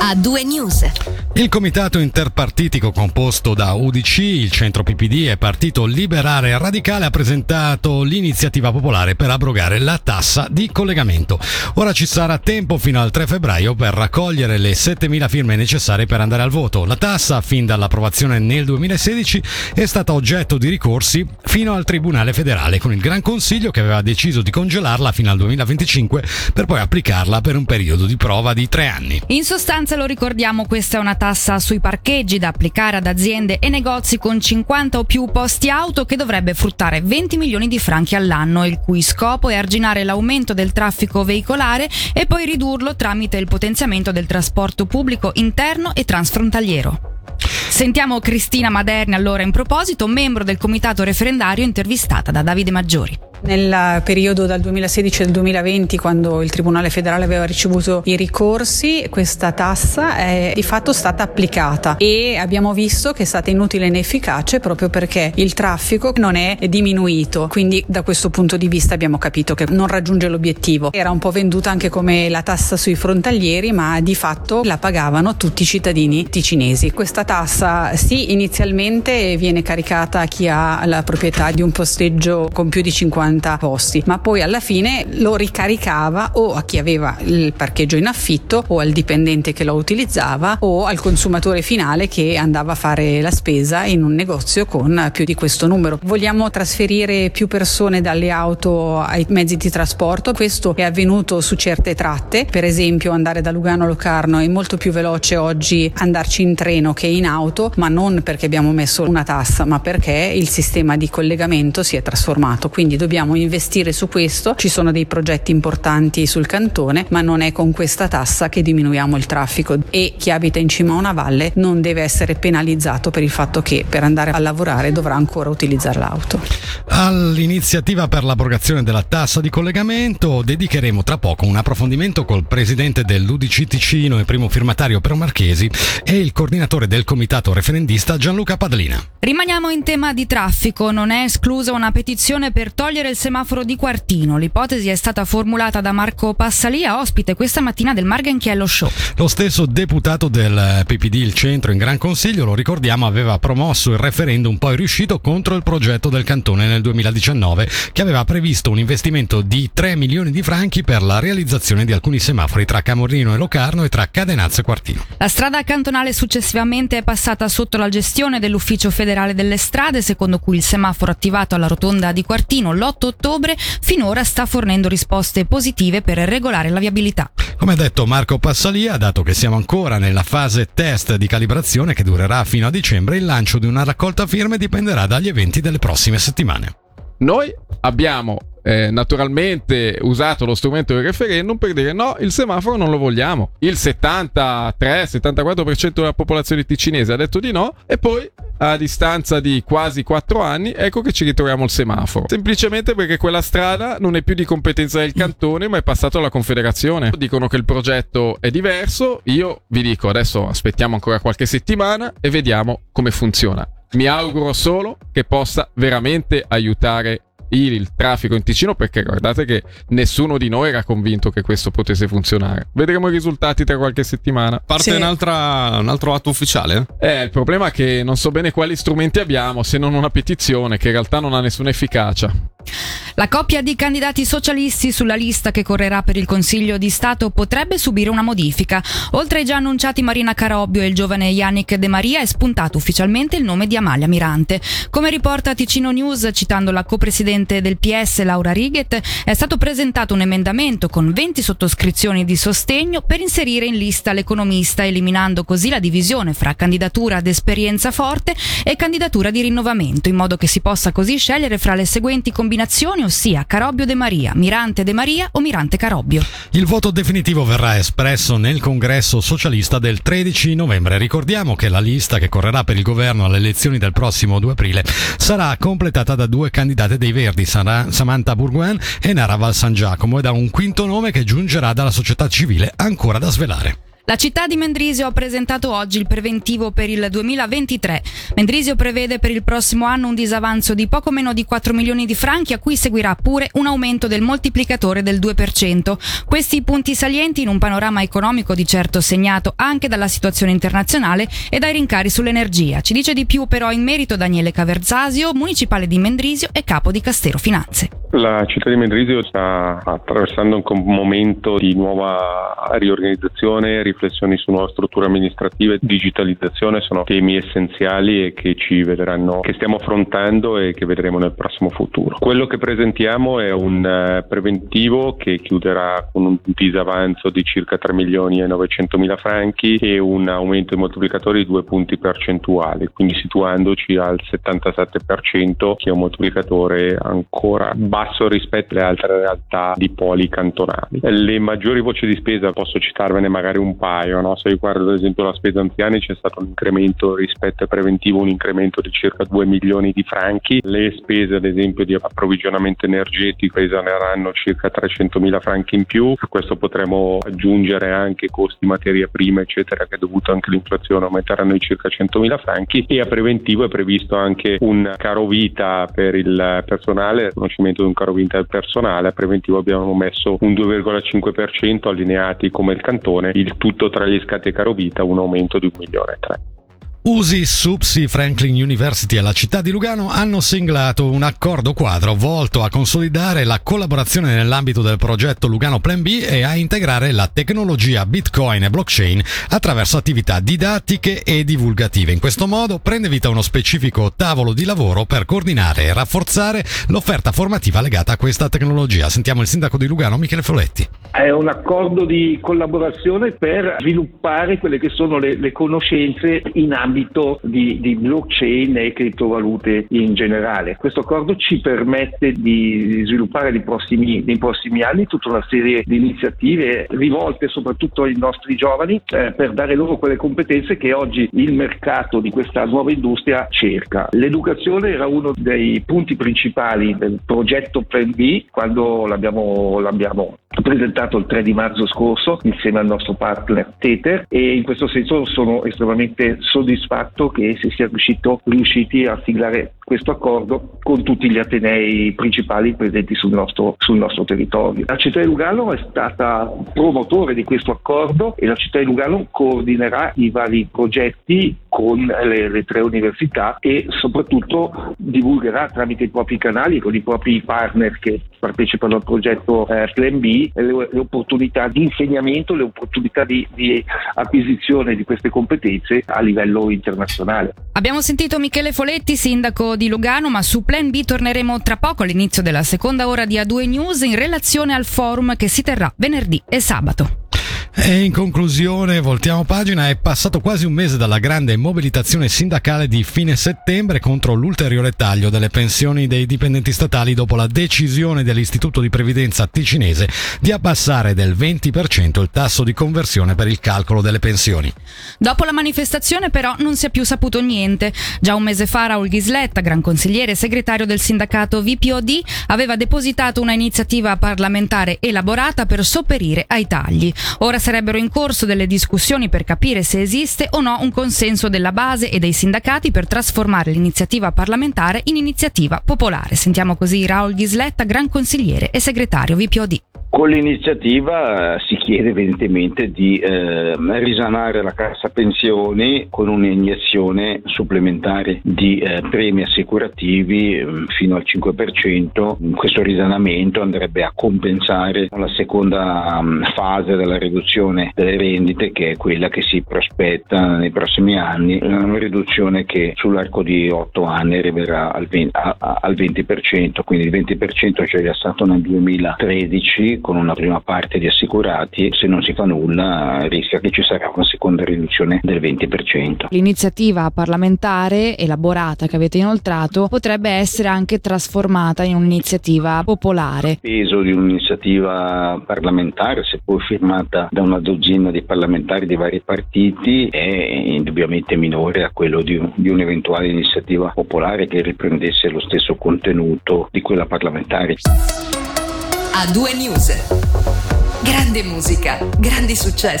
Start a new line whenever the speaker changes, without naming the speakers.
a due news.
Il comitato interpartitico composto da UDC, il centro PPD e Partito Liberare Radicale ha presentato l'iniziativa popolare per abrogare la tassa di collegamento. Ora ci sarà tempo fino al 3 febbraio per raccogliere le 7.000 firme necessarie per andare al voto. La tassa, fin dall'approvazione nel 2016, è stata oggetto di ricorsi fino al Tribunale federale, con il Gran Consiglio che aveva deciso di congelarla fino al 2025 per poi applicarla per un periodo di prova di tre anni.
In sostanza, lo ricordiamo, questa è una tassa sui parcheggi da applicare ad aziende e negozi con 50 o più posti auto che dovrebbe fruttare 20 milioni di franchi all'anno, il cui scopo è arginare l'aumento del traffico veicolare e poi ridurlo tramite il potenziamento del trasporto pubblico interno e transfrontaliero. Sentiamo Cristina Maderni allora in proposito, membro del comitato referendario intervistata da Davide Maggiori.
Nel periodo dal 2016 al 2020, quando il Tribunale federale aveva ricevuto i ricorsi, questa tassa è di fatto stata applicata e abbiamo visto che è stata inutile e inefficace proprio perché il traffico non è diminuito. Quindi da questo punto di vista abbiamo capito che non raggiunge l'obiettivo. Era un po' venduta anche come la tassa sui frontalieri, ma di fatto la pagavano tutti i cittadini ticinesi. Questa tassa sì, inizialmente viene caricata a chi ha la proprietà di un posteggio con più di 50 50 posti, ma poi alla fine lo ricaricava o a chi aveva il parcheggio in affitto o al dipendente che lo utilizzava o al consumatore finale che andava a fare la spesa in un negozio con più di questo numero. Vogliamo trasferire più persone dalle auto ai mezzi di trasporto, questo è avvenuto su certe tratte, per esempio andare da Lugano a Locarno è molto più veloce oggi andarci in treno che in auto, ma non perché abbiamo messo una tassa, ma perché il sistema di collegamento si è trasformato, quindi dobbiamo dobbiamo investire su questo, ci sono dei progetti importanti sul cantone, ma non è con questa tassa che diminuiamo il traffico e chi abita in cima a una valle non deve essere penalizzato per il fatto che per andare a lavorare dovrà ancora utilizzare l'auto.
All'iniziativa per l'abrogazione della tassa di collegamento dedicheremo tra poco un approfondimento col presidente dell'Udc Ticino e primo firmatario Pero Marchesi e il coordinatore del comitato referendista Gianluca Padlina.
Rimaniamo in tema di traffico, non è esclusa una petizione per togliere il semaforo di Quartino. L'ipotesi è stata formulata da Marco Passalia, ospite questa mattina del Margenchiello Show.
Lo stesso deputato del PPD Il Centro in Gran Consiglio, lo ricordiamo, aveva promosso il referendum poi riuscito contro il progetto del cantone nel 2019 che aveva previsto un investimento di 3 milioni di franchi per la realizzazione di alcuni semafori tra Camorrino e Locarno e tra Cadenazzo e Quartino.
La strada cantonale successivamente è passata sotto la gestione dell'Ufficio federale delle strade, secondo cui il semaforo attivato alla rotonda di Quartino l'8 ottobre finora sta fornendo risposte positive per regolare la viabilità.
Come ha detto Marco Passalia, dato che siamo ancora nella fase test di calibrazione che durerà fino a dicembre, il lancio di una raccolta firme dipenderà dagli eventi delle prossime settimane.
Noi abbiamo eh, naturalmente usato lo strumento del referendum per dire no, il semaforo non lo vogliamo. Il 73-74% della popolazione ticinese ha detto di no e poi a distanza di quasi 4 anni ecco che ci ritroviamo il semaforo. Semplicemente perché quella strada non è più di competenza del cantone ma è passato alla confederazione. Dicono che il progetto è diverso, io vi dico adesso aspettiamo ancora qualche settimana e vediamo come funziona. Mi auguro solo che possa veramente aiutare il traffico in Ticino perché guardate che nessuno di noi era convinto che questo potesse funzionare. Vedremo i risultati tra qualche settimana.
Parte sì. un altro atto ufficiale?
Eh, il problema è che non so bene quali strumenti abbiamo se non una petizione che in realtà non ha nessuna efficacia.
La coppia di candidati socialisti sulla lista che correrà per il Consiglio di Stato potrebbe subire una modifica. Oltre ai già annunciati Marina Carobbio e il giovane Yannick De Maria è spuntato ufficialmente il nome di Amalia Mirante. Come riporta Ticino News, citando la copresidente del PS Laura Righet, è stato presentato un emendamento con 20 sottoscrizioni di sostegno per inserire in lista l'economista, eliminando così la divisione fra candidatura ad esperienza forte e candidatura di rinnovamento, in modo che si possa così scegliere fra le seguenti combinazioni ossia Carobbio De Maria, Mirante De Maria o Mirante Carobbio.
Il voto definitivo verrà espresso nel congresso socialista del 13 novembre. Ricordiamo che la lista che correrà per il governo alle elezioni del prossimo 2 aprile sarà completata da due candidate dei Verdi, Samantha Bourguin e Nara Val San Giacomo, e da un quinto nome che giungerà dalla società civile ancora da svelare.
La città di Mendrisio ha presentato oggi il preventivo per il 2023. Mendrisio prevede per il prossimo anno un disavanzo di poco meno di 4 milioni di franchi, a cui seguirà pure un aumento del moltiplicatore del 2%. Questi punti salienti in un panorama economico di certo segnato anche dalla situazione internazionale e dai rincari sull'energia. Ci dice di più però in merito Daniele Caverzasio, municipale di Mendrisio e capo di Castero Finanze.
La città di Mendrisio sta attraversando un momento di nuova riorganizzazione, riflessioni su nuove strutture amministrative, digitalizzazione sono temi essenziali e che ci vedranno, che stiamo affrontando e che vedremo nel prossimo futuro. Quello che presentiamo è un eh, preventivo che chiuderà con un disavanzo di circa 3 milioni e 900 mila franchi e un aumento di moltiplicatori di due punti percentuali, quindi situandoci al 77% che è un moltiplicatore ancora basso basso rispetto alle altre realtà di poli cantonali. Le maggiori voci di spesa posso citarvene magari un paio, no? se riguardo ad esempio la spesa anziani c'è stato un incremento rispetto al preventivo, un incremento di circa 2 milioni di franchi, le spese ad esempio di approvvigionamento energetico esoneranno circa 300 mila franchi in più, a questo potremo aggiungere anche costi materia prima eccetera che dovuto anche all'inflazione aumenteranno di circa 100 mila franchi e a preventivo è previsto anche un caro vita per il personale, riconoscimento un caro vinta del personale, a preventivo abbiamo messo un 2,5% allineati come il cantone, il tutto tra gli scatti e caro vita un aumento di 1 milione e 3.
USI, SUPSI, Franklin University e la città di Lugano hanno siglato un accordo quadro volto a consolidare la collaborazione nell'ambito del progetto Lugano Plan B e a integrare la tecnologia Bitcoin e blockchain attraverso attività didattiche e divulgative. In questo modo prende vita uno specifico tavolo di lavoro per coordinare e rafforzare l'offerta formativa legata a questa tecnologia. Sentiamo il sindaco di Lugano, Michele Folletti.
È un accordo di collaborazione per sviluppare quelle che sono le, le conoscenze in ambito di, di, blockchain e criptovalute in generale. Questo accordo ci permette di sviluppare nei prossimi, nei prossimi anni tutta una serie di iniziative rivolte soprattutto ai nostri giovani eh, per dare loro quelle competenze che oggi il mercato di questa nuova industria cerca. L'educazione era uno dei punti principali del progetto Plan B quando l'abbiamo, l'abbiamo presentato il 3 di marzo scorso insieme al nostro partner Tether e in questo senso sono estremamente soddisfatto che si sia riuscito, riusciti a siglare questo accordo con tutti gli atenei principali presenti sul nostro, sul nostro territorio. La città di Lugano è stata promotore di questo accordo e la città di Lugano coordinerà i vari progetti con le, le, tre università e soprattutto divulgherà tramite i propri canali, con i propri partner che partecipano al progetto eh, Plan B, le, le, opportunità di insegnamento, le opportunità di, di acquisizione di queste competenze a livello internazionale.
Abbiamo sentito Michele Foletti, sindaco di Lugano, ma su Plan B torneremo tra poco all'inizio della seconda ora di A2 News in relazione al forum che si terrà venerdì e sabato.
E in conclusione, voltiamo pagina, è passato quasi un mese dalla grande mobilitazione sindacale di fine settembre contro l'ulteriore taglio delle pensioni dei dipendenti statali dopo la decisione dell'Istituto di Previdenza ticinese di abbassare del 20% il tasso di conversione per il calcolo delle pensioni.
Dopo la manifestazione però non si è più saputo niente. Già un mese fa Raul Ghisletta, gran consigliere e segretario del sindacato VPOD, aveva depositato una iniziativa parlamentare elaborata per sopperire ai tagli. Ora sarebbero in corso delle discussioni per capire se esiste o no un consenso della base e dei sindacati per trasformare l'iniziativa parlamentare in iniziativa popolare. Sentiamo così Raul Ghisletta, gran consigliere e segretario VPOD.
Con l'iniziativa eh, si chiede evidentemente di eh, risanare la cassa pensioni con un'iniezione supplementare di eh, premi assicurativi eh, fino al 5%. Questo risanamento andrebbe a compensare la seconda um, fase della riduzione delle rendite che è quella che si prospetta nei prossimi anni, una riduzione che sull'arco di 8 anni arriverà al 20%, a, a, al 20% quindi il 20% c'è già stato nel 2013 con una prima parte di assicurati, se non si fa nulla rischia che ci sarà una seconda riduzione del 20%.
L'iniziativa parlamentare elaborata che avete inoltrato potrebbe essere anche trasformata in un'iniziativa popolare.
Il peso di un'iniziativa parlamentare, seppur firmata da una dozzina di parlamentari di vari partiti, è indubbiamente minore a quello di, di un'eventuale iniziativa popolare che riprendesse lo stesso contenuto di quella parlamentare
a due news. Grande musica, grandi successi.